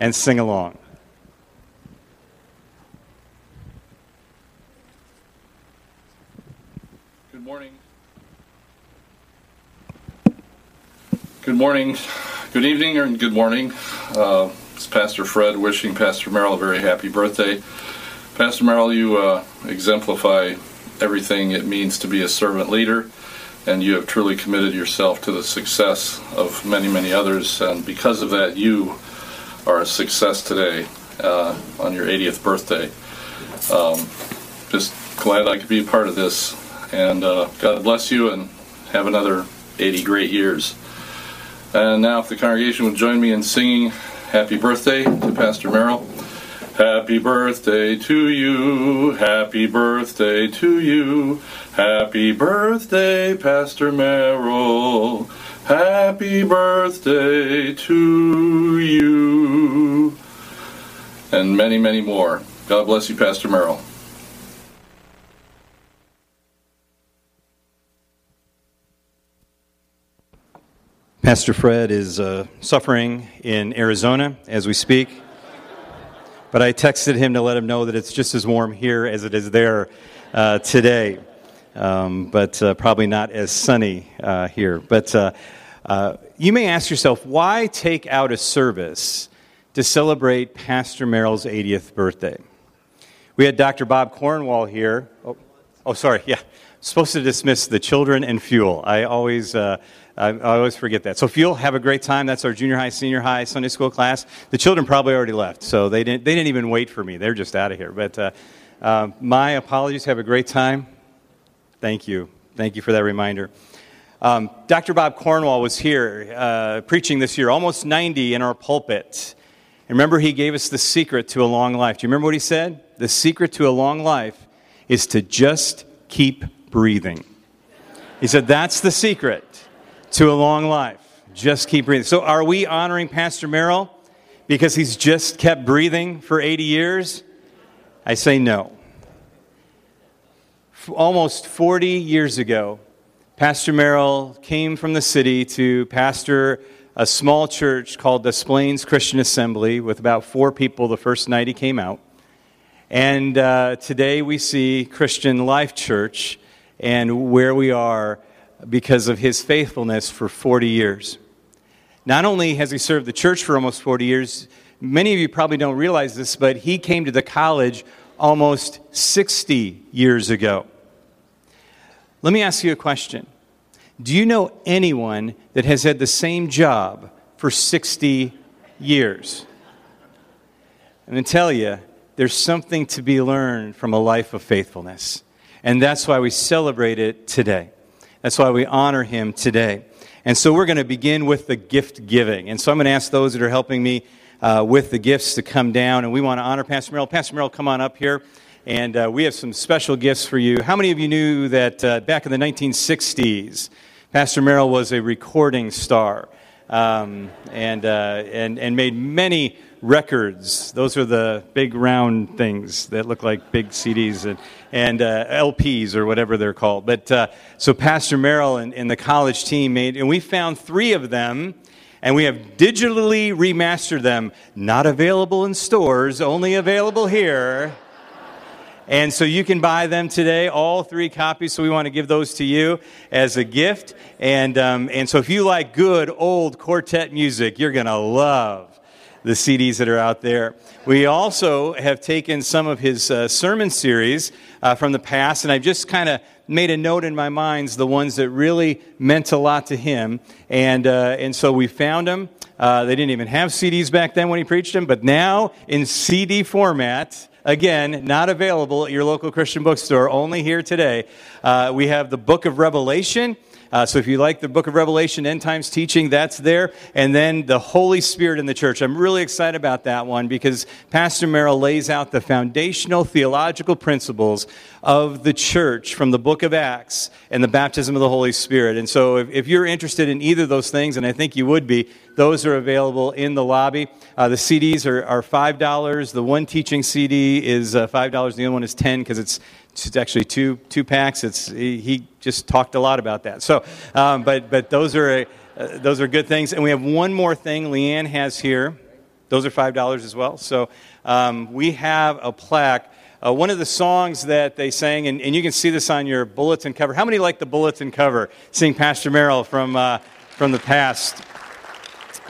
and sing along. Good morning. Good morning, good evening, and good morning. Uh, it's Pastor Fred wishing Pastor Merrill a very happy birthday. Pastor Merrill, you uh, exemplify everything it means to be a servant leader, and you have truly committed yourself to the success of many, many others, and because of that, you are a success today uh, on your 80th birthday. Um, just glad I could be a part of this, and uh, God bless you, and have another 80 great years. And now, if the congregation would join me in singing Happy Birthday to Pastor Merrill. Happy birthday to you, happy birthday to you, happy birthday, Pastor Merrill, happy birthday to you. And many, many more. God bless you, Pastor Merrill. Pastor Fred is uh, suffering in Arizona as we speak. But I texted him to let him know that it's just as warm here as it is there uh, today, um, but uh, probably not as sunny uh, here. But uh, uh, you may ask yourself, why take out a service to celebrate Pastor Merrill's 80th birthday? We had Dr. Bob Cornwall here. Oh, oh sorry, yeah. Supposed to dismiss the children and fuel. I always uh, I, always forget that. So Fuel, have a great time. That's our junior high, senior high Sunday school class. The children probably already left, so they didn't, they didn't even wait for me. They're just out of here. But uh, uh, my apologies. Have a great time. Thank you. Thank you for that reminder. Um, Dr. Bob Cornwall was here uh, preaching this year, almost 90 in our pulpit. And remember, he gave us the secret to a long life. Do you remember what he said? The secret to a long life is to just keep breathing. He said, That's the secret to a long life. Just keep breathing. So, are we honoring Pastor Merrill because he's just kept breathing for 80 years? I say no. Almost 40 years ago, Pastor Merrill came from the city to pastor a small church called the Plaines Christian Assembly with about four people the first night he came out. And uh, today we see Christian Life Church and where we are because of his faithfulness for 40 years. Not only has he served the church for almost 40 years, many of you probably don't realize this, but he came to the college almost 60 years ago. Let me ask you a question. Do you know anyone that has had the same job for 60 years? I'm going to tell you, there's something to be learned from a life of faithfulness. And that's why we celebrate it today. That's why we honor him today. And so we're going to begin with the gift giving. And so I'm going to ask those that are helping me uh, with the gifts to come down. And we want to honor Pastor Merrill. Pastor Merrill, come on up here. And uh, we have some special gifts for you. How many of you knew that uh, back in the 1960s, Pastor Merrill was a recording star um, and, uh, and, and made many records. Those are the big round things that look like big CDs and, and uh, LPs or whatever they're called. But uh, so Pastor Merrill and, and the college team made, and we found three of them. And we have digitally remastered them, not available in stores, only available here. And so you can buy them today, all three copies. So we want to give those to you as a gift. And, um, and so if you like good old quartet music, you're going to love the CDs that are out there. We also have taken some of his uh, sermon series uh, from the past, and I've just kind of made a note in my minds the ones that really meant a lot to him. And, uh, and so we found them. Uh, they didn't even have CDs back then when he preached them, but now in CD format, again, not available at your local Christian bookstore, only here today. Uh, we have the book of Revelation. Uh, so if you like the book of Revelation, end times teaching, that's there. And then the Holy Spirit in the church. I'm really excited about that one because Pastor Merrill lays out the foundational theological principles of the church from the book of Acts and the baptism of the Holy Spirit. And so if, if you're interested in either of those things, and I think you would be, those are available in the lobby. Uh, the CDs are, are $5. The one teaching CD is uh, $5. The other one is 10 because it's it's actually two two packs. It's he just talked a lot about that. So, um, but but those are uh, those are good things. And we have one more thing. Leanne has here. Those are $5 as well. So um, we have a plaque. Uh, one of the songs that they sang, and, and, you can see this on your bulletin cover. How many like the bulletin cover? Seeing Pastor Merrill from, uh, from the past.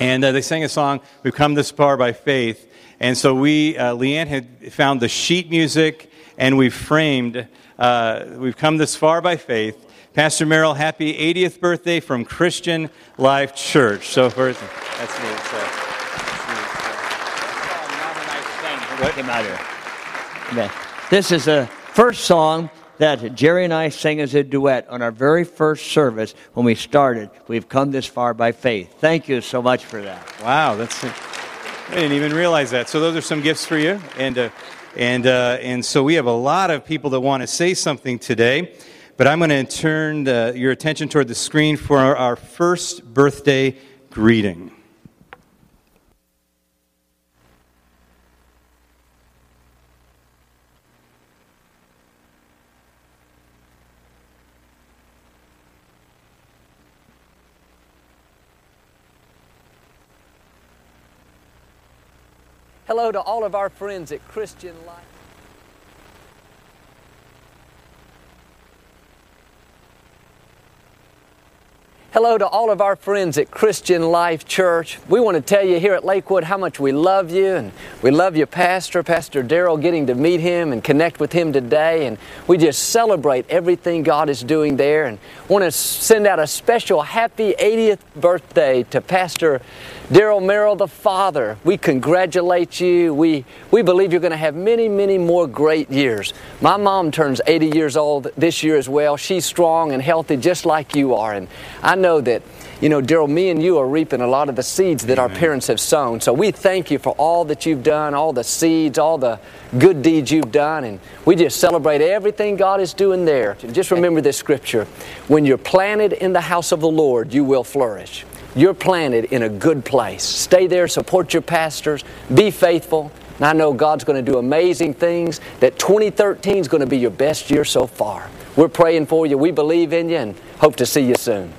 And uh, they sang a song, We've Come This Far by Faith. And so we, uh, Leanne had found the sheet music, and we framed, uh, We've Come This Far by Faith. Pastor Merrill, happy 80th birthday from Christian Life Church. So first, that's me. So. Not a nice thing. What? This is the first song that Jerry and I sang as a duet on our very first service when we started. We've come this far by faith. Thank you so much for that. Wow, that's I didn't even realize that. So those are some gifts for you, and uh, and uh, and so we have a lot of people that want to say something today. But I'm going to turn the, your attention toward the screen for our, our first birthday greeting. Hello to all of our friends at Christian Life. Hello to all of our friends at Christian Life Church. We want to tell you here at Lakewood how much we love you and we love your pastor, Pastor Daryl, getting to meet him and connect with him today. And we just celebrate everything God is doing there and want to send out a special happy 80th birthday to Pastor Daryl Merrill, the father, we congratulate you. We, we believe you're going to have many, many more great years. My mom turns 80 years old this year as well. She's strong and healthy just like you are. And I know that, you know, Daryl, me and you are reaping a lot of the seeds that Amen. our parents have sown. So we thank you for all that you've done, all the seeds, all the good deeds you've done. And we just celebrate everything God is doing there. Just remember this scripture when you're planted in the house of the Lord, you will flourish. You're planted in a good place. Stay there, support your pastors, be faithful. And I know God's going to do amazing things, that 2013 is going to be your best year so far. We're praying for you. We believe in you and hope to see you soon.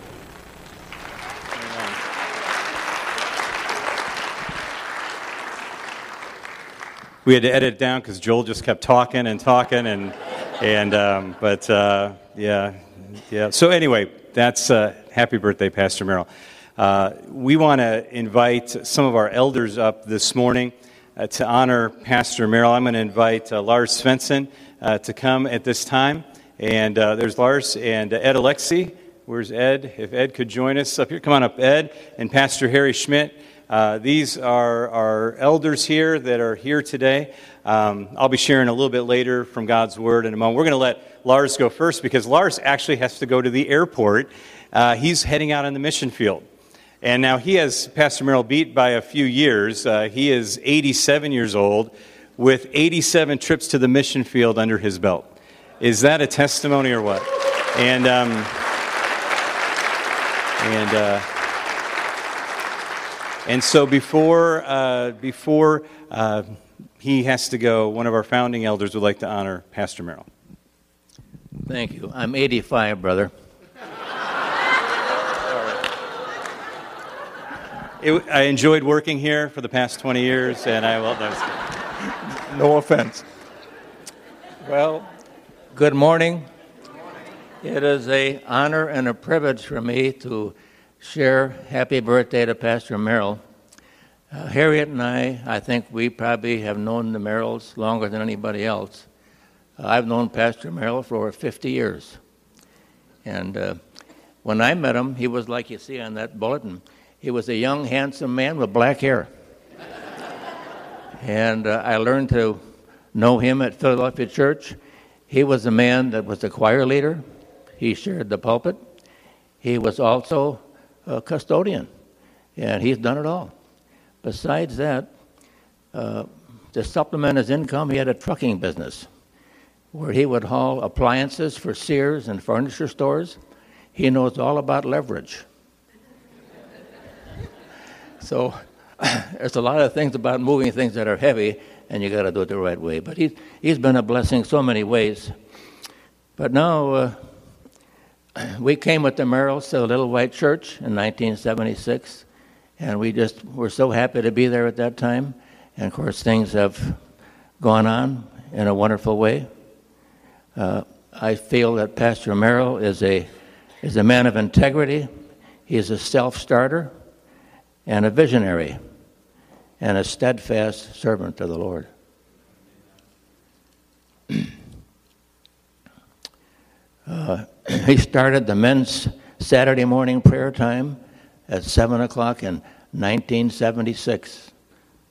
We had to edit it down because Joel just kept talking and talking, and and um, but uh, yeah, yeah. So anyway, that's uh, happy birthday, Pastor Merrill. Uh, we want to invite some of our elders up this morning uh, to honor Pastor Merrill. I'm going to invite uh, Lars Svensson uh, to come at this time. And there's Lars and Ed Alexi. Where's Ed? If Ed could join us up here. Come on up, Ed. And Pastor Harry Schmidt. These are our elders here that are here today. Um, I'll be sharing a little bit later from God's Word in a moment. We're going to let Lars go first because Lars actually has to go to the airport. he's heading out on the mission field. And now he has Pastor Merrill beat by a few years. Uh, he is 87 years old with 87 trips to the mission field under his belt. Is that a testimony or what? And, um, and, uh, and so before, uh, before uh, he has to go, one of our founding elders would like to honor Pastor Merrill. Thank you. I'm 85, brother. It, I enjoyed working here for the past 20 years, and I will. No, no offense. Well, good morning. It is a honor and a privilege for me to share happy birthday to Pastor Merrill. Uh, Harriet and I, I think we probably have known the Merrills longer than anybody else. Uh, I've known Pastor Merrill for over 50 years. And uh, when I met him, he was like you see on that bulletin. He was a young, handsome man with black hair. and uh, I learned to know him at Philadelphia Church. He was a man that was a choir leader. He shared the pulpit. He was also a custodian, and he's done it all. Besides that, uh, to supplement his income, he had a trucking business where he would haul appliances for Sears and furniture stores. He knows all about leverage. So there's a lot of things about moving things that are heavy, and you got to do it the right way. But he's, he's been a blessing so many ways. But now uh, we came with the Merrills to the Little White Church in 1976, And we just were so happy to be there at that time. And of course, things have gone on in a wonderful way. Uh, I feel that Pastor Merrill is a, is a man of integrity. He is a self starter and a visionary and a steadfast servant of the Lord. uh, he started the men's Saturday morning prayer time at 7 o'clock in 1976,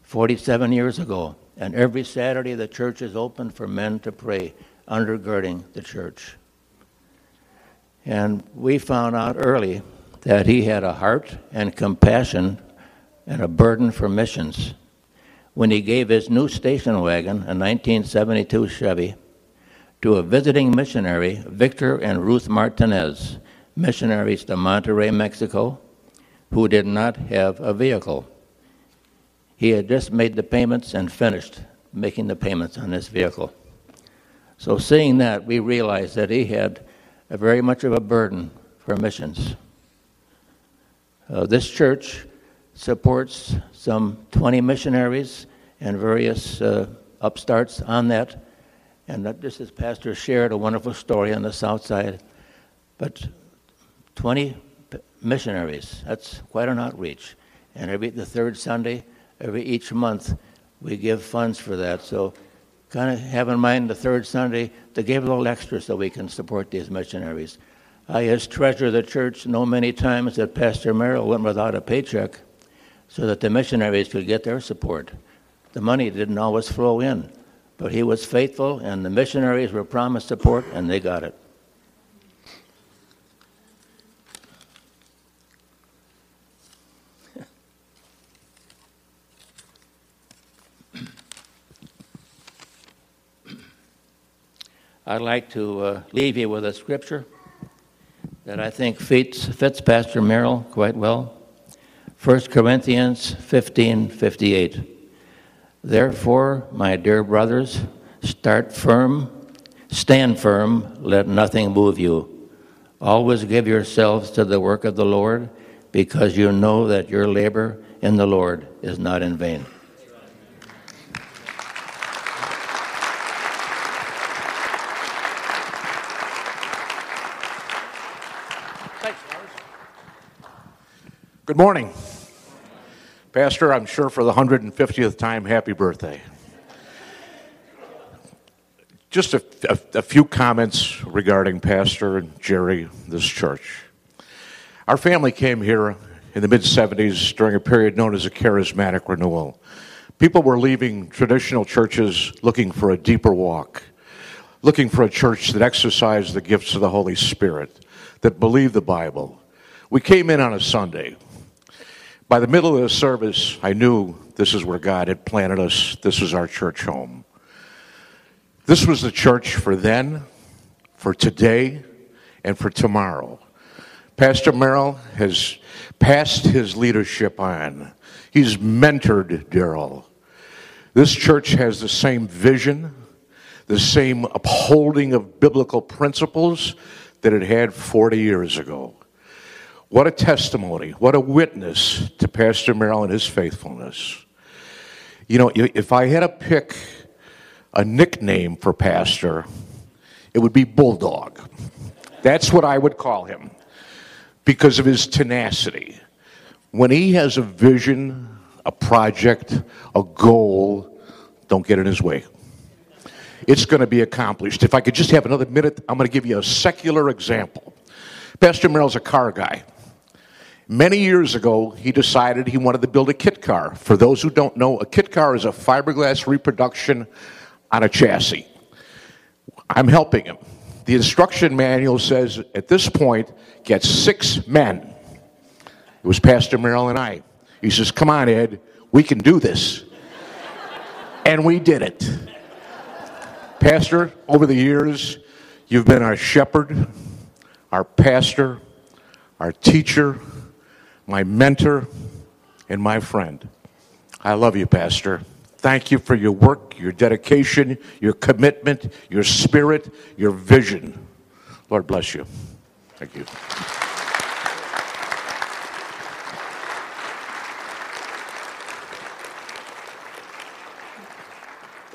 47 years ago. And every Saturday, the church is open for men to pray, undergirding the church. And we found out early that he had a heart and compassion and a burden for missions. When he gave his new station wagon, a 1972 Chevy, to a visiting missionary, Victor and Ruth Martinez, missionaries to Monterrey, Mexico, who did not have a vehicle. He had just made the payments and finished making the payments on this vehicle. So, seeing that, we realized that he had very much of a burden for missions. Uh, this church supports some 20 missionaries and various uh, upstarts on that. And just as Pastor shared a wonderful story on the south side. But 20 missionaries, that's quite an outreach. And every the third Sunday, every each month, we give funds for that. So kind of have in mind the third Sunday to give a little extra so we can support these missionaries. I, as treasurer of the church, know many times that Pastor Merrill went without a paycheck so that the missionaries could get their support. The money didn't always flow in, but he was faithful, and the missionaries were promised support, and they got it. I'd like to uh, leave you with a scripture that I think fits, fits Pastor Merrill quite well. 1 Corinthians 15 58. Therefore, my dear brothers, start firm, stand firm, let nothing move you. Always give yourselves to the work of the Lord, because you know that your labor in the Lord is not in vain. Good morning. Pastor, I'm sure for the 150th time, happy birthday. Just a, a, a, few comments regarding Pastor and Jerry, this church. Our family came here in the mid 70s during a period known as a charismatic renewal. People were leaving traditional churches looking for a deeper walk, looking for a church that exercised the gifts of the Holy Spirit, that believed the Bible. We came in on a Sunday. By the middle of the service, I knew this is where God had planted us. This was our church home. This was the church for then, for today, and for tomorrow. Pastor Merrill has passed his leadership on. He's mentored Daryl. This church has the same vision, the same upholding of biblical principles that it had 40 years ago. What a testimony, what a witness to Pastor Merrill and his faithfulness. You know, if I had to pick a nickname for Pastor, it would be Bulldog. That's what I would call him because of his tenacity. When he has a vision, a project, a goal, don't get in his way. It's going to be accomplished. If I could just have another minute, I'm going to give you a secular example. Pastor Merrill's a car guy. Many years ago, he decided he wanted to build a kit car. For those who don't know, a kit car is a fiberglass reproduction on a chassis. I'm helping him. The instruction manual says at this point, get six men. It was Pastor Merrill and I. He says, Come on, Ed, we can do this. and we did it. Pastor, over the years, you've been our shepherd, our pastor, our teacher, my mentor, and my friend. I love you, Pastor. Thank you for your work, your dedication, your commitment, your spirit, your vision. Lord bless you. Thank you.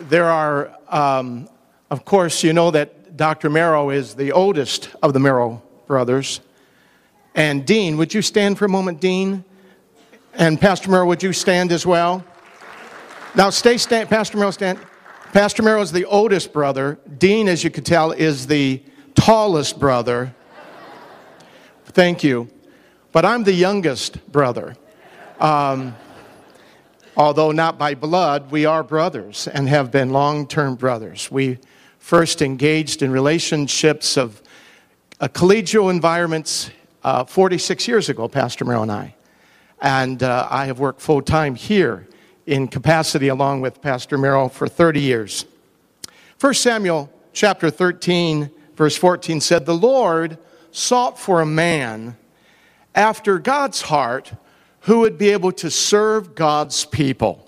There are, um, of course, you know that Dr. Merrill is the oldest of the Merrill brothers. And Dean, would you stand for a moment, Dean? And Pastor Merrill, would you stand as well? Now, stay stand. Pastor Merrill, stand. Pastor Merrill is the oldest brother. Dean, as you could tell, is the tallest brother. Thank you. But I'm the youngest brother. Um, although not by blood, we are brothers and have been long term brothers. We first engaged in relationships of uh, collegial environments uh, 46 years ago, Pastor Merrill and I. And uh, I have worked full time here in capacity along with Pastor Merrill for 30 years. 1 Samuel chapter 13, verse 14 said, The Lord sought for a man after God's heart who would be able to serve God's people.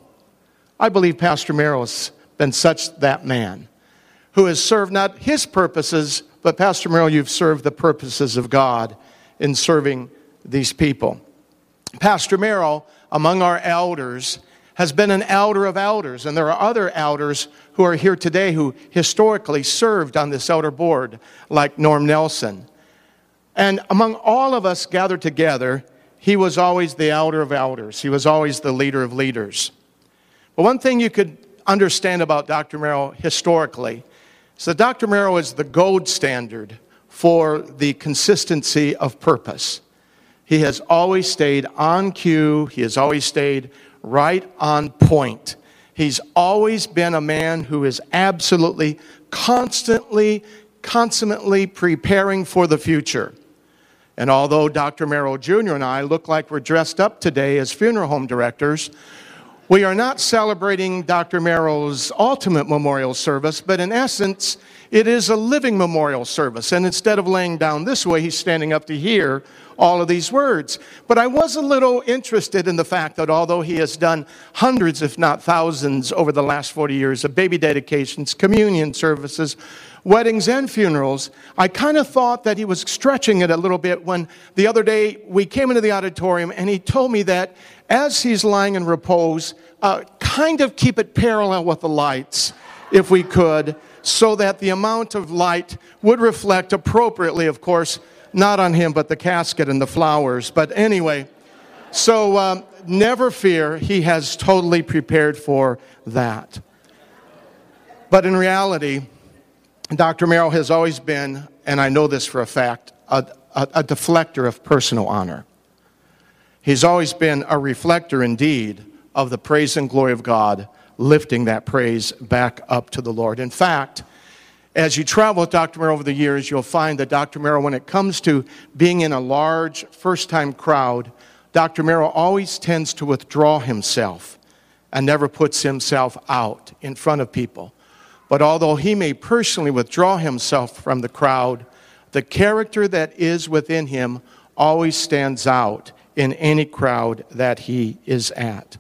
I believe Pastor Merrill has been such that man who has served not his purposes, but Pastor Merrill, you've served the purposes of God in serving these people. Pastor Merrill, among our elders, has been an elder of elders, and there are other elders who are here today who historically served on this elder board, like Norm Nelson. And among all of us gathered together, he was always the elder of elders. He was always the leader of leaders. But one thing you could understand about Dr. Merrill historically is that Dr. Merrill is the gold standard for the consistency of purpose. He has always stayed on cue, he has always stayed right on point. He's always been a man who is absolutely, constantly, consummately preparing for the future. And although Dr. Merrill Jr. and I look like we're dressed up today as funeral home directors, we are not celebrating Dr. Merrill's ultimate memorial service, but in essence, it is a living memorial service. And instead of laying down this way, he's standing up to hear all of these words. But I was a little interested in the fact that although he has done hundreds, if not thousands, over the last 40 years of baby dedications, communion services, weddings, and funerals, I kind of thought that he was stretching it a little bit when the other day we came into the auditorium and he told me that as he's lying in repose, uh, kind of keep it parallel with the lights, if we could, so that the amount of light would reflect appropriately, of course, not on him, but the casket and the flowers. But anyway, so um, never fear, he has totally prepared for that. But in reality, Dr. Merrill has always been, and I know this for a fact, a, a, a deflector of personal honor. He's always been a reflector indeed of the praise and glory of God, lifting that praise back up to the Lord. In fact, as you travel with Dr. Merrill over the years, you'll find that Dr. Merrill, when it comes to being in a large first time crowd, Dr. Merrill always tends to withdraw himself and never puts himself out in front of people. But although he may personally withdraw himself from the crowd, the character that is within him always stands out in any crowd that he is at.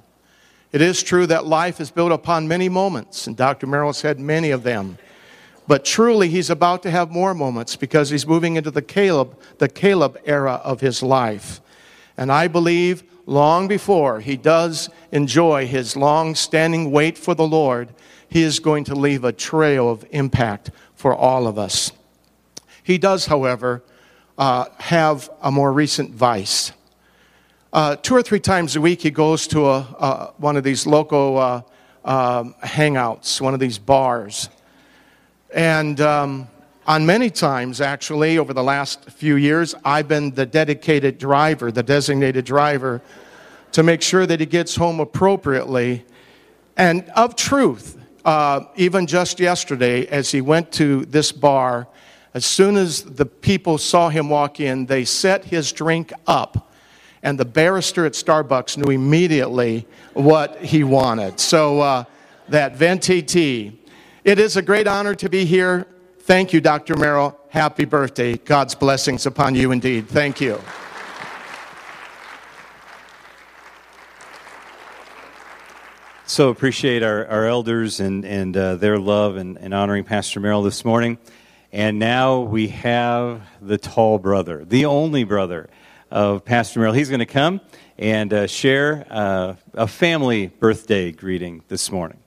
It is true that life is built upon many moments, and Dr. Merrill said many of them. But truly, he's about to have more moments because he's moving into the Caleb, the Caleb era of his life. And I believe long before he does enjoy his long standing wait for the Lord, he is going to leave a trail of impact for all of us. He does, however, uh, have a more recent vice. Uh, two or three times a week, he goes to a, one of these local uh, um, hangouts, one of these bars. And um, on many times, actually, over the last few years, I've been the dedicated driver, the designated driver, to make sure that he gets home appropriately. And of truth, uh, even just yesterday, as he went to this bar, as soon as the people saw him walk in, they set his drink up. And the barrister at Starbucks knew immediately what he wanted. So, uh, that venti tea it is a great honor to be here. Thank you, Dr. Merrill. Happy birthday. God's blessings upon you indeed. Thank you. So appreciate our, our elders and, and uh, their love and, and honoring Pastor Merrill this morning. And now we have the tall brother, the only brother of Pastor Merrill. He's going to come and uh, share uh, a family birthday greeting this morning.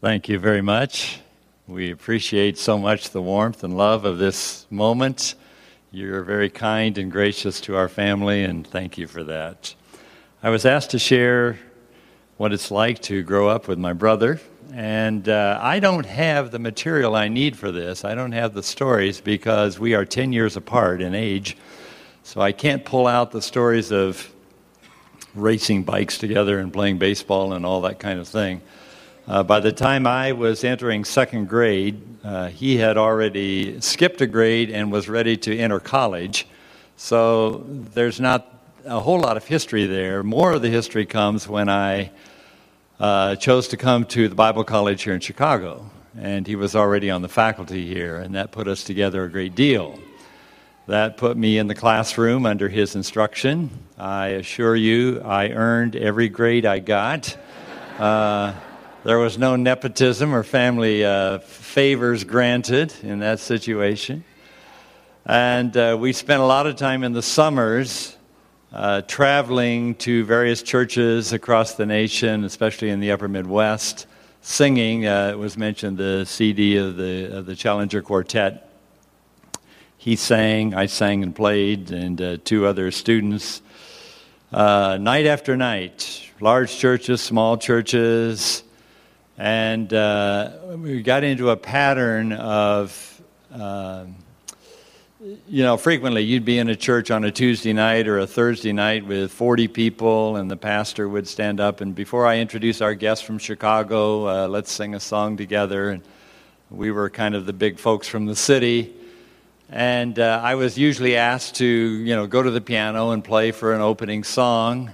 Thank you very much. We appreciate so much the warmth and love of this moment. You're very kind and gracious to our family, and thank you for that. I was asked to share what it's like to grow up with my brother, and uh, I don't have the material I need for this. I don't have the stories because we are 10 years apart in age, so I can't pull out the stories of racing bikes together and playing baseball and all that kind of thing. Uh, by the time I was entering second grade, uh, he had already skipped a grade and was ready to enter college. So there's not a whole lot of history there. More of the history comes when I uh, chose to come to the Bible College here in Chicago. And he was already on the faculty here, and that put us together a great deal. That put me in the classroom under his instruction. I assure you, I earned every grade I got. Uh, there was no nepotism or family uh, favors granted in that situation. And uh, we spent a lot of time in the summers uh, traveling to various churches across the nation, especially in the upper Midwest, singing. Uh, it was mentioned the CD of the, of the Challenger Quartet. He sang, I sang and played, and uh, two other students. Uh, night after night, large churches, small churches, and uh, we got into a pattern of, uh, you know, frequently you'd be in a church on a Tuesday night or a Thursday night with 40 people, and the pastor would stand up, and before I introduce our guest from Chicago, uh, let's sing a song together. And we were kind of the big folks from the city. And uh, I was usually asked to, you know, go to the piano and play for an opening song.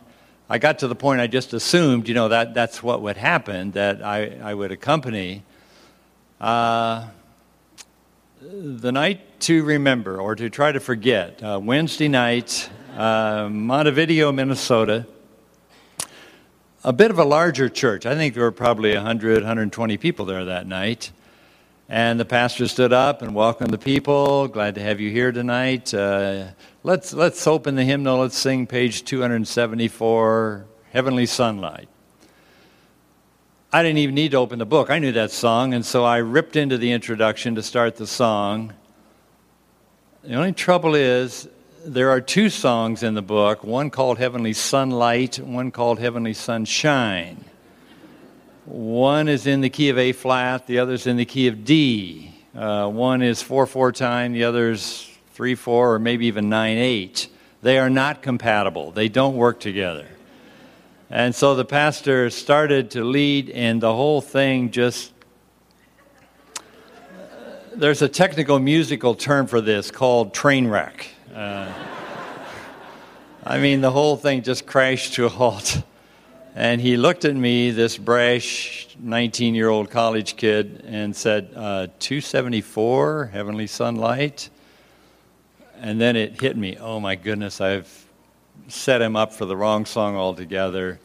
I got to the point I just assumed, you know, that that's what would happen, that I, I would accompany. Uh, the night to remember or to try to forget, uh, Wednesday night, uh, Montevideo, Minnesota. A bit of a larger church. I think there were probably 100, 120 people there that night. And the pastor stood up and welcomed the people. Glad to have you here tonight. Uh, let's, let's open the hymnal. Let's sing page 274, Heavenly Sunlight. I didn't even need to open the book. I knew that song, and so I ripped into the introduction to start the song. The only trouble is, there are two songs in the book one called Heavenly Sunlight, one called Heavenly Sunshine. One is in the key of A flat, the other's in the key of D. Uh, one is 4 4 time, the other's 3 4, or maybe even 9 8. They are not compatible, they don't work together. And so the pastor started to lead, and the whole thing just. There's a technical musical term for this called train wreck. Uh, I mean, the whole thing just crashed to a halt. And he looked at me, this brash 19 year old college kid, and said, uh, 274, Heavenly Sunlight. And then it hit me oh my goodness, I've set him up for the wrong song altogether.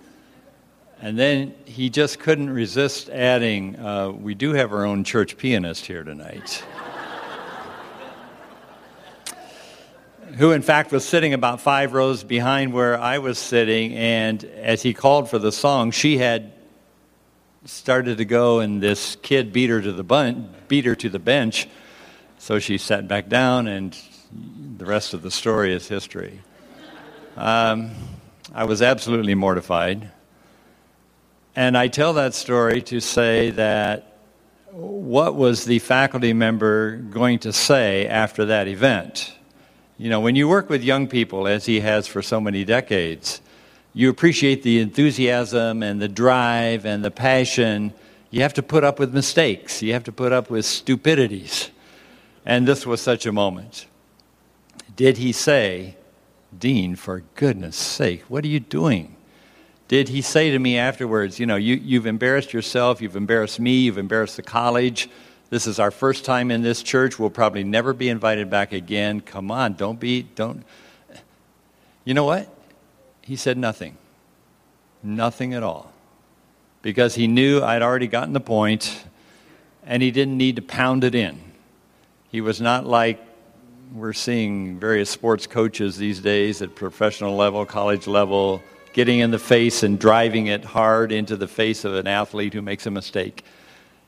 And then he just couldn't resist adding, uh, We do have our own church pianist here tonight. who in fact was sitting about five rows behind where I was sitting. And as he called for the song, she had started to go, and this kid beat her to the bun- beat her to the bench. So she sat back down, and the rest of the story is history. Um, I was absolutely mortified. And I tell that story to say that what was the faculty member going to say after that event? You know, when you work with young people, as he has for so many decades, you appreciate the enthusiasm and the drive and the passion. You have to put up with mistakes, you have to put up with stupidities. And this was such a moment. Did he say, Dean, for goodness sake, what are you doing? Did he say to me afterwards, you know, you, you've embarrassed yourself, you've embarrassed me, you've embarrassed the college, this is our first time in this church. We'll probably never be invited back again. Come on, don't be, don't. You know what? He said nothing. Nothing at all. Because he knew I'd already gotten the point and he didn't need to pound it in. He was not like we're seeing various sports coaches these days at professional level, college level, getting in the face and driving it hard into the face of an athlete who makes a mistake.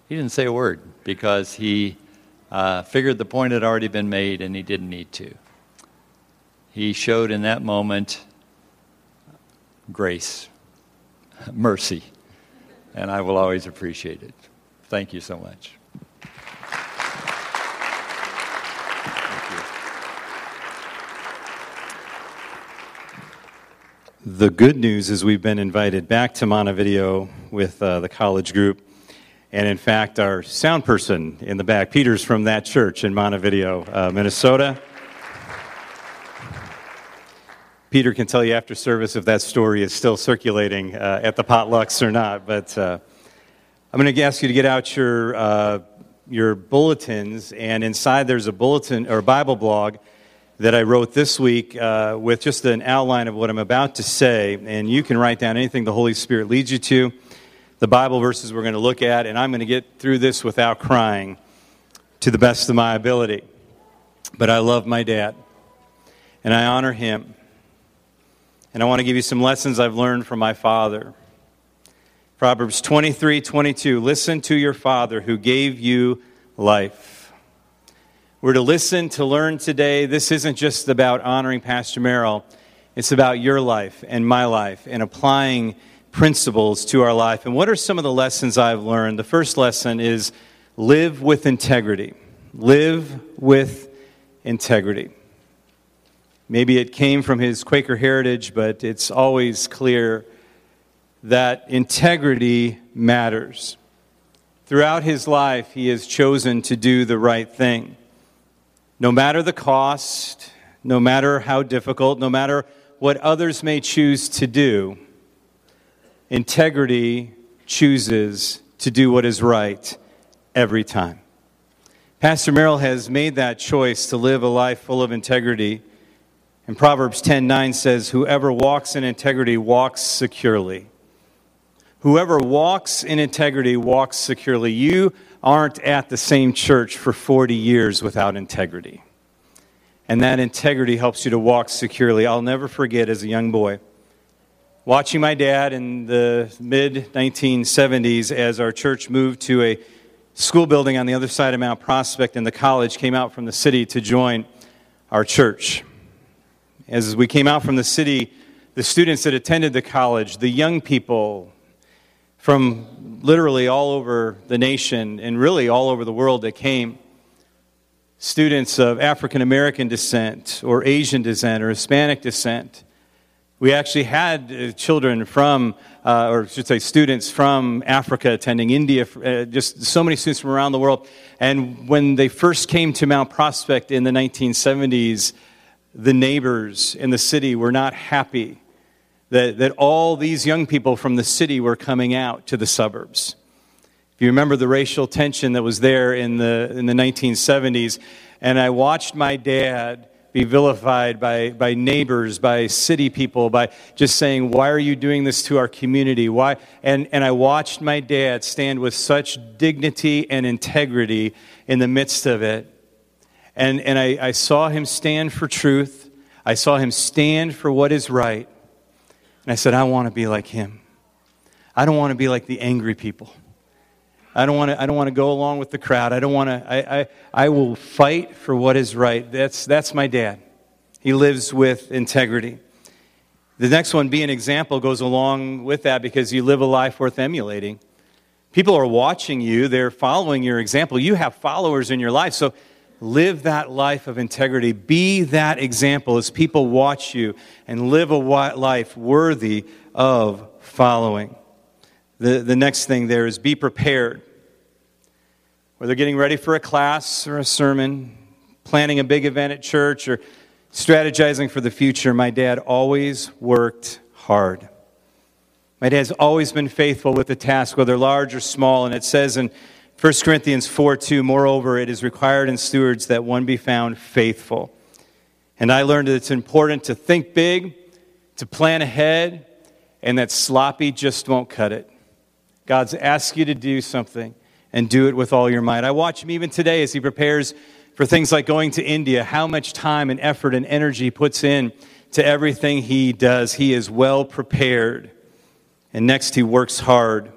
He didn't say a word because he uh, figured the point had already been made and he didn't need to. He showed in that moment grace, mercy, and I will always appreciate it. Thank you so much. The good news is we've been invited back to Montevideo with uh, the college group. And in fact, our sound person in the back, Peter's from that church in Montevideo, uh, Minnesota. Peter can tell you after service if that story is still circulating uh, at the potlucks or not. But uh, I'm going to ask you to get out your, uh, your bulletins, and inside there's a bulletin or Bible blog that I wrote this week uh, with just an outline of what I'm about to say. And you can write down anything the Holy Spirit leads you to, the Bible verses we're going to look at, and I'm going to get through this without crying to the best of my ability. But I love my dad, and I honor him. And I want to give you some lessons I've learned from my father. Proverbs 23 22. Listen to your father who gave you life we're to listen to learn today. This isn't just about honoring Pastor Merrill, it's about your life and my life and applying principles to our life. And what are some of the lessons I've learned? The first lesson is live with integrity. Live with integrity. Maybe it came from his Quaker heritage, but it's always clear that integrity matters. Throughout his life, he has chosen to do the right thing. No matter the cost, no matter how difficult, no matter what others may choose to do, integrity chooses to do what is right every time. Pastor Merrill has made that choice to live a life full of integrity. And Proverbs 10:9 says, "Whoever walks in integrity walks securely." Whoever walks in integrity walks securely. You aren't at the same church for 40 years without integrity. And that integrity helps you to walk securely. I'll never forget as a young boy watching my dad in the mid 1970s as our church moved to a school building on the other side of Mount Prospect, and the college came out from the city to join our church. As we came out from the city, the students that attended the college, the young people, from literally all over the nation and really all over the world that came. Students of African American descent or Asian descent or Hispanic descent. We actually had uh, children from, uh, or should say, students from Africa attending India, uh, just so many students from around the world. And when they first came to Mount Prospect in the 1970s, the neighbors in the city were not happy that, that all these young people from the city were coming out to the suburbs. If you remember the racial tension that was there in the, in the 1970s, and I watched my dad be vilified by, by neighbors, by city people, by just saying, Why are you doing this to our community? Why? And, and I watched my dad stand with such dignity and integrity in the midst of it. And, and I, I saw him stand for truth. I saw him stand for what is right. And I said, I want to be like him. I don't want to be like the angry people. I don't want to, I don't want to go along with the crowd. I don't want to, I, I, I will fight for what is right. That's, that's my dad. He lives with integrity. The next one, be an example, goes along with that because you live a life worth emulating. People are watching you, they're following your example. You have followers in your life. So Live that life of integrity. Be that example as people watch you and live a life worthy of following. The, the next thing there is be prepared. Whether getting ready for a class or a sermon, planning a big event at church, or strategizing for the future, my dad always worked hard. My dad's always been faithful with the task, whether large or small, and it says in 1 Corinthians 4 2, moreover, it is required in stewards that one be found faithful. And I learned that it's important to think big, to plan ahead, and that sloppy just won't cut it. God's asked you to do something and do it with all your might. I watch him even today as he prepares for things like going to India, how much time and effort and energy he puts in to everything he does. He is well prepared. And next, he works hard.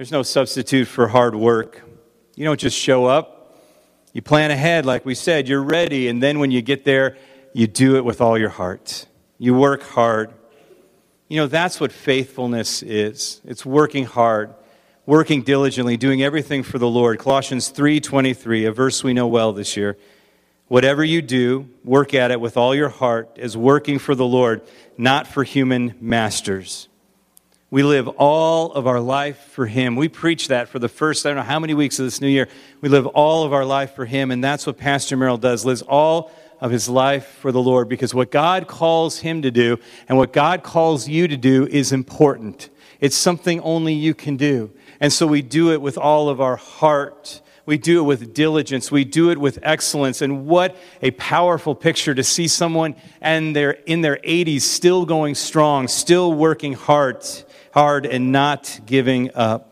There's no substitute for hard work. You don't just show up, you plan ahead, like we said, you're ready, and then when you get there, you do it with all your heart. You work hard. You know, that's what faithfulness is. It's working hard, working diligently, doing everything for the Lord. Colossians 3:23, a verse we know well this year. Whatever you do, work at it with all your heart as working for the Lord, not for human masters. We live all of our life for Him. We preach that for the first, I don't know how many weeks of this new year. We live all of our life for Him, and that's what Pastor Merrill does, lives all of his life for the Lord, because what God calls him to do and what God calls you to do is important. It's something only you can do. And so we do it with all of our heart we do it with diligence. We do it with excellence. And what a powerful picture to see someone and they're in their 80s still going strong, still working hard, hard and not giving up.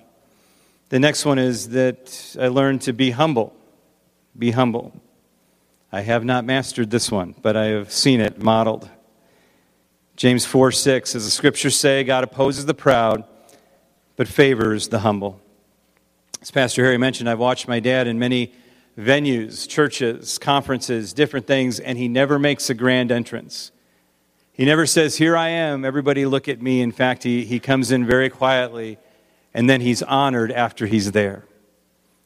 The next one is that I learned to be humble. Be humble. I have not mastered this one, but I have seen it modeled. James 4 6, as the scriptures say, God opposes the proud, but favors the humble. As Pastor Harry mentioned, I've watched my dad in many venues, churches, conferences, different things, and he never makes a grand entrance. He never says, Here I am, everybody look at me. In fact, he, he comes in very quietly, and then he's honored after he's there.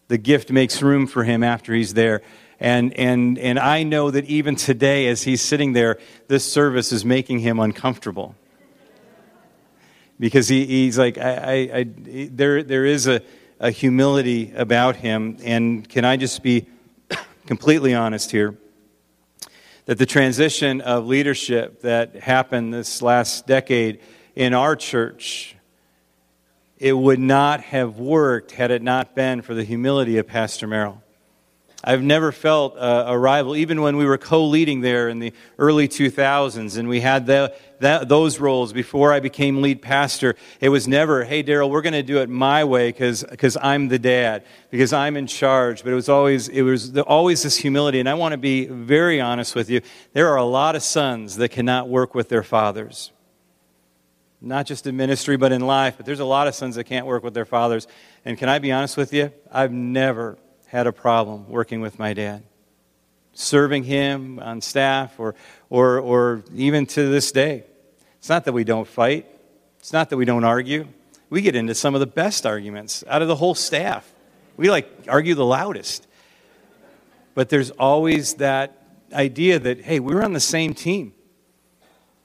The gift makes room for him after he's there. And, and, and I know that even today, as he's sitting there, this service is making him uncomfortable. Because he, he's like, I, I, I, there, there is a, a humility about him. And can I just be completely honest here? That the transition of leadership that happened this last decade in our church, it would not have worked had it not been for the humility of Pastor Merrill. I've never felt a, a rival, even when we were co leading there in the early 2000s and we had the, that, those roles before I became lead pastor. It was never, hey, Daryl, we're going to do it my way because I'm the dad, because I'm in charge. But it was always, it was always this humility. And I want to be very honest with you. There are a lot of sons that cannot work with their fathers. Not just in ministry, but in life. But there's a lot of sons that can't work with their fathers. And can I be honest with you? I've never had a problem working with my dad, serving him on staff, or, or, or even to this day. It's not that we don't fight, it's not that we don't argue. We get into some of the best arguments out of the whole staff. We like argue the loudest. But there's always that idea that, hey, we're on the same team.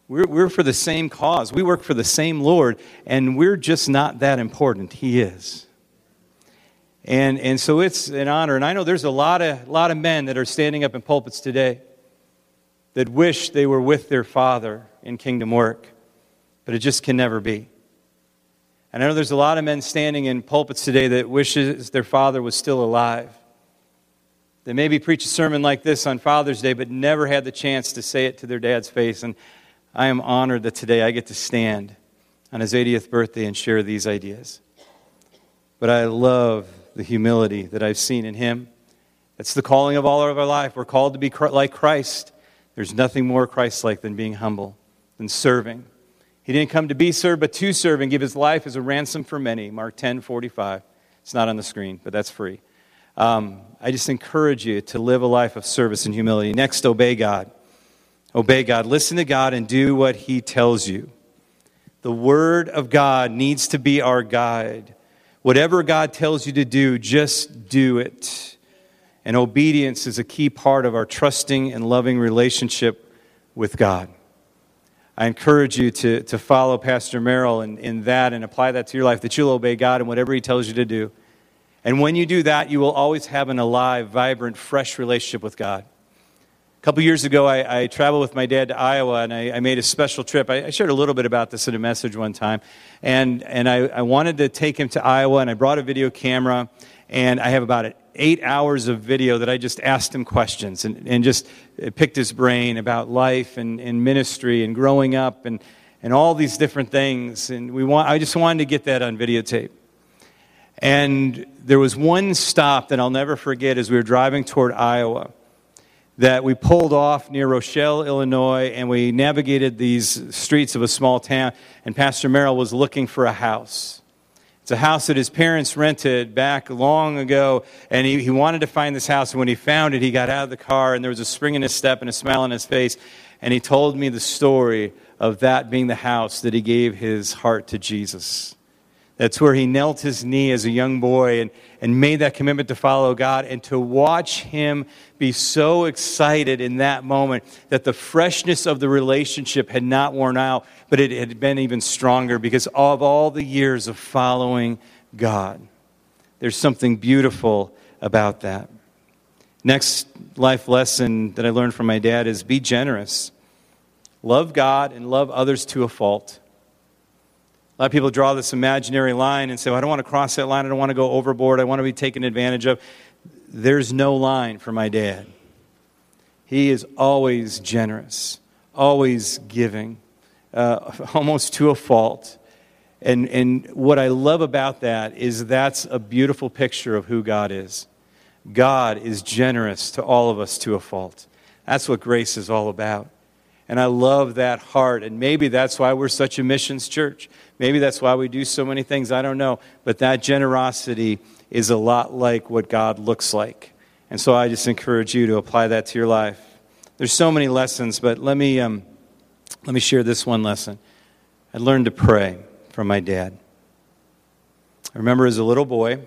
We're, we're for the same cause. We work for the same Lord, and we're just not that important. He is. And, and so it's an honor. And I know there's a lot of, lot of men that are standing up in pulpits today that wish they were with their father in kingdom work, but it just can never be. And I know there's a lot of men standing in pulpits today that wishes their father was still alive. They maybe preach a sermon like this on Father's Day, but never had the chance to say it to their dad's face. And I am honored that today I get to stand on his 80th birthday and share these ideas. But I love the humility that I've seen in him. It's the calling of all of our life. We're called to be like Christ. There's nothing more Christ like than being humble, than serving. He didn't come to be served, but to serve and give his life as a ransom for many. Mark 10 45. It's not on the screen, but that's free. Um, I just encourage you to live a life of service and humility. Next, obey God. Obey God. Listen to God and do what He tells you. The Word of God needs to be our guide. Whatever God tells you to do, just do it. And obedience is a key part of our trusting and loving relationship with God. I encourage you to, to follow Pastor Merrill in, in that and apply that to your life, that you'll obey God in whatever He tells you to do. And when you do that, you will always have an alive, vibrant, fresh relationship with God. Couple years ago, I, I, traveled with my dad to Iowa, and I, I made a special trip. I, I, shared a little bit about this in a message one time, and, and I, wanted to take him to Iowa, and I brought a video camera, and I have about eight hours of video that I just asked him questions and, and just uh, picked his brain about life and, and ministry and growing up and, and all these different things. And we want, I just wanted to get that on videotape. And there was one stop that I'll never forget as we were driving toward Iowa that we pulled off near Rochelle, Illinois, and we navigated these streets of a small town, and Pastor Merrill was looking for a house. It's a house that his parents rented back long ago, and he, he wanted to find this house. And when he found it, he got out of the car, and there was a spring in his step and a smile on his face. And he told me the story of that being the house that he gave his heart to Jesus. That's where he knelt his knee as a young boy and, and made that commitment to follow God and to watch him be so excited in that moment that the freshness of the relationship had not worn out, but it had been even stronger because of all the years of following God. There's something beautiful about that. Next life lesson that I learned from my dad is be generous. Love God and love others to a fault. A lot of people draw this imaginary line and say, well, I don't want to cross that line. I don't want to go overboard. I want to be taken advantage of. There's no line for my dad. He is always generous, always giving, uh, almost to a fault. And, and what I love about that is that's a beautiful picture of who God is. God is generous to all of us to a fault. That's what grace is all about. And I love that heart. And maybe that's why we're such a missions church. Maybe that's why we do so many things. I don't know. But that generosity is a lot like what God looks like. And so I just encourage you to apply that to your life. There's so many lessons, but let me, um, let me share this one lesson. I learned to pray from my dad. I remember as a little boy,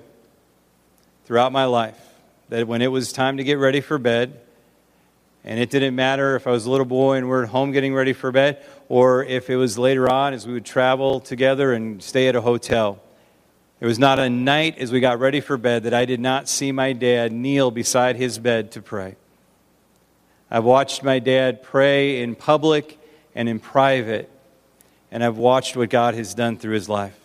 throughout my life, that when it was time to get ready for bed, and it didn't matter if I was a little boy and we're at home getting ready for bed, or if it was later on as we would travel together and stay at a hotel. It was not a night as we got ready for bed that I did not see my dad kneel beside his bed to pray. I've watched my dad pray in public and in private, and I've watched what God has done through his life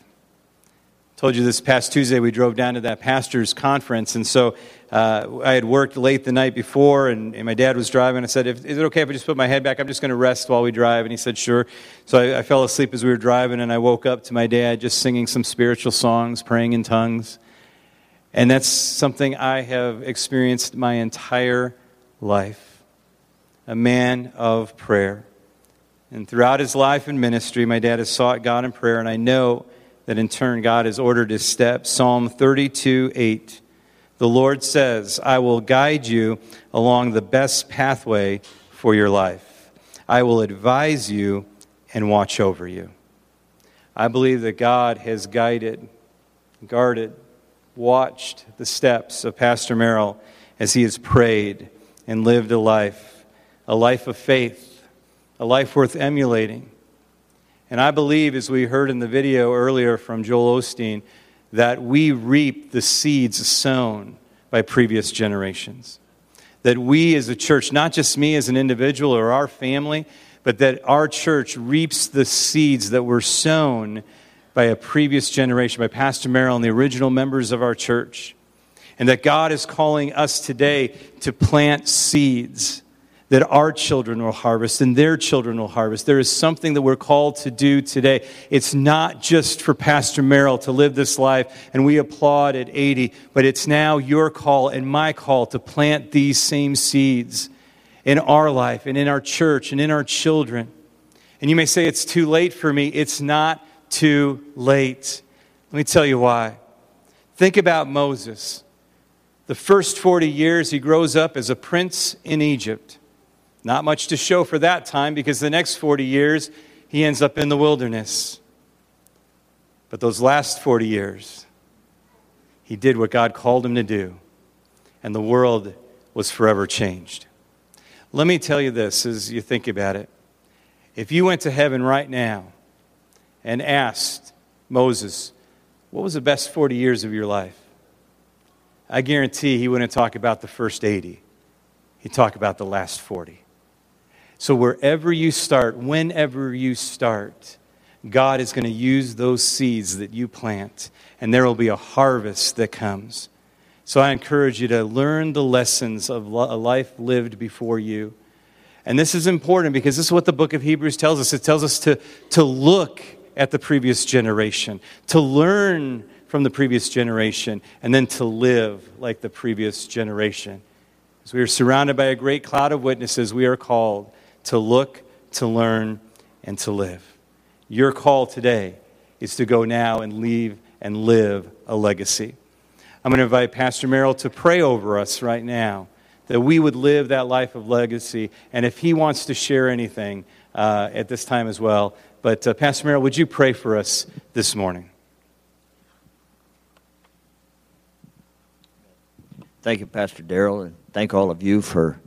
told you this past Tuesday we drove down to that pastor's conference, and so uh, I had worked late the night before, and, and my dad was driving. I said, "Is it okay if I just put my head back? I'm just going to rest while we drive." And he said, "Sure." So I, I, fell asleep as we were driving, and I woke up to my dad just singing some spiritual songs, praying in tongues, and that's something I have experienced my entire life. A man of prayer, and throughout his life and ministry, my dad has sought God in prayer, and I know that in turn God has ordered his steps. Psalm 32 8. The Lord says, I will guide you along the best pathway for your life. I will advise you and watch over you. I believe that God has guided, guarded, watched the steps of Pastor Merrill as he has prayed and lived a life, a life of faith, a life worth emulating and I believe, as we heard in the video earlier from Joel Osteen, that we reap the seeds sown by previous generations. That we as a church, not just me as an individual or our family, but that our church reaps the seeds that were sown by a previous generation, by Pastor Merrill and the original members of our church. And that God is calling us today to plant seeds that our children will harvest and their children will harvest. There is something that we're called to do today. It's not just for Pastor Merrill to live this life and we applaud at 80, but it's now your call and my call to plant these same seeds in our life and in our church and in our children. And you may say, it's too late for me. It's not too late. Let me tell you why. Think about Moses. The first 40 years, he grows up as a prince in Egypt. Not much to show for that time because the next 40 years he ends up in the wilderness. But those last 40 years, he did what God called him to do, and the world was forever changed. Let me tell you this as you think about it. If you went to heaven right now and asked Moses, What was the best 40 years of your life? I guarantee he wouldn't talk about the first 80, he'd talk about the last 40. So, wherever you start, whenever you start, God is going to use those seeds that you plant, and there will be a harvest that comes. So, I encourage you to learn the lessons of a life lived before you. And this is important because this is what the book of Hebrews tells us. It tells us to, to look at the previous generation, to learn from the previous generation, and then to live like the previous generation. As we are surrounded by a great cloud of witnesses, we are called to look, to learn, and to live. Your call today is to go now and leave and live a legacy. I'm going to invite Pastor Merrill to pray over us right now that we would live that life of legacy. And if he wants to share anything uh, at this time as well. But uh, Pastor Merrill, would you pray for us this morning? Thank you, Pastor Darrell, and thank all of you for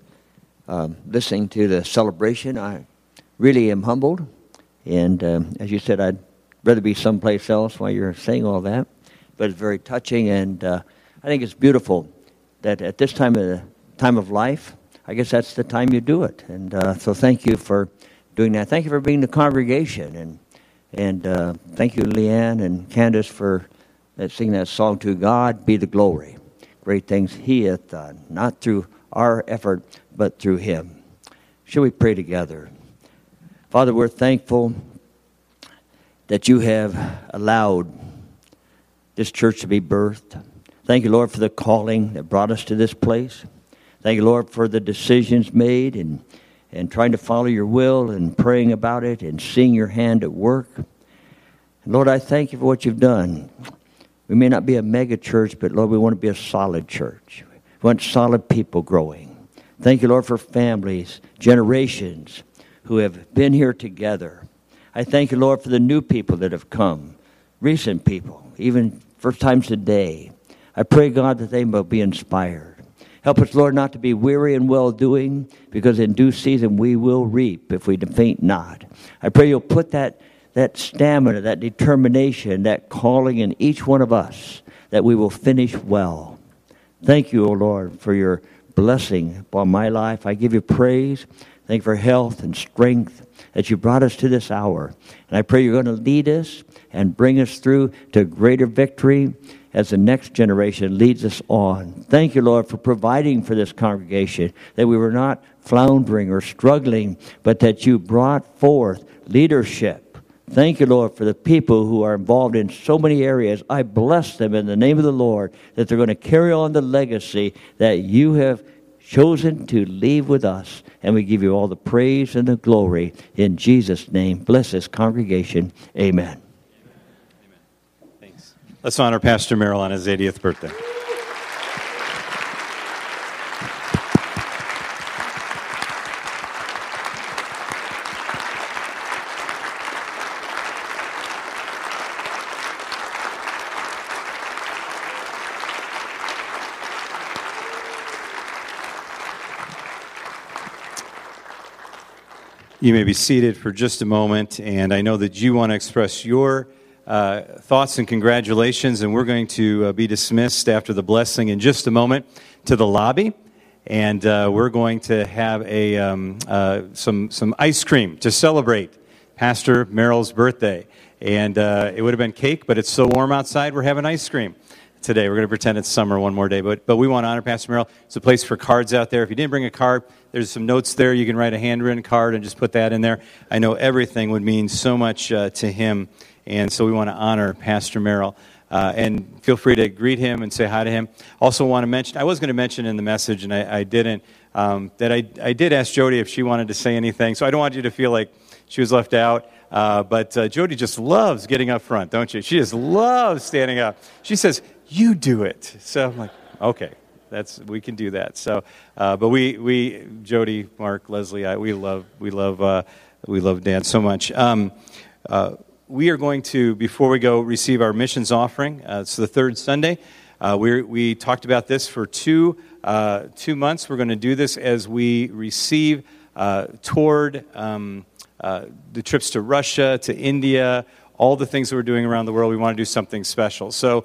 um, listening to the celebration. I really am humbled, and um, as you said, I'd rather be someplace else while you're saying all that but it's very touching, and uh, I think it's beautiful that at this time of the time of life, I guess that's the time you do it. And uh, so, thank you for doing that. Thank you for being the congregation, and and uh, thank you, Leanne and Candace, for uh, singing that song to God be the glory. Great things He hath done, not through our effort, but through Him. Shall we pray together? Father, we're thankful that you have allowed this church to be birthed. Thank you, Lord, for the calling that brought us to this place. Thank you, Lord, for the decisions made and, and trying to follow your will and praying about it and seeing your hand at work. And Lord, I thank you for what you've done. We may not be a mega church, but Lord, we want to be a solid church. We want solid people growing. Thank you, Lord, for families, generations who have been here together. I thank you, Lord, for the new people that have come, recent people, even first times today. I pray, God, that they will be inspired. Help us, Lord, not to be weary in well doing, because in due season we will reap if we faint not. I pray you'll put that, that stamina, that determination, that calling in each one of us, that we will finish well. Thank you, O Lord, for your blessing upon my life. I give you praise. Thank you for health and strength that you brought us to this hour. And I pray you're going to lead us and bring us through to greater victory as the next generation leads us on. Thank you, Lord, for providing for this congregation, that we were not floundering or struggling, but that you brought forth leadership. Thank you, Lord, for the people who are involved in so many areas. I bless them in the name of the Lord that they're going to carry on the legacy that you have chosen to leave with us. And we give you all the praise and the glory in Jesus' name. Bless this congregation. Amen. Thanks. Let's honor Pastor Merrill on his 80th birthday. You may be seated for just a moment, and I know that you want to express your uh, thoughts and congratulations, and we're going to uh, be dismissed after the blessing in just a moment to the lobby, and uh, we're going to have a, um, uh, some, some ice cream to celebrate Pastor Merrill's birthday. And uh, it would have been cake, but it's so warm outside, we're having ice cream today. We're going to pretend it's summer one more day, but, but we want to honor Pastor Merrill. It's a place for cards out there. If you didn't bring a card, there's some notes there. You can write a handwritten card and just put that in there. I know everything would mean so much uh, to him, and so we want to honor Pastor Merrill. Uh, and feel free to greet him and say hi to him. Also, want to mention, I was going to mention in the message, and I, I didn't, um, that I, I did ask Jody if she wanted to say anything. So I don't want you to feel like she was left out. Uh, but uh, Jody just loves getting up front, don't you? She just loves standing up. She says, You do it. So I'm like, Okay, that's we can do that. So, uh, but we we Jody, Mark, Leslie, I, we love we love uh, we love Dan so much. Um, uh, we are going to before we go receive our missions offering. Uh, it's the third Sunday. Uh, we we talked about this for two uh, two months. We're going to do this as we receive toward um, the trips to Russia, to India, all the things that we're doing around the world. We want to do something special. So.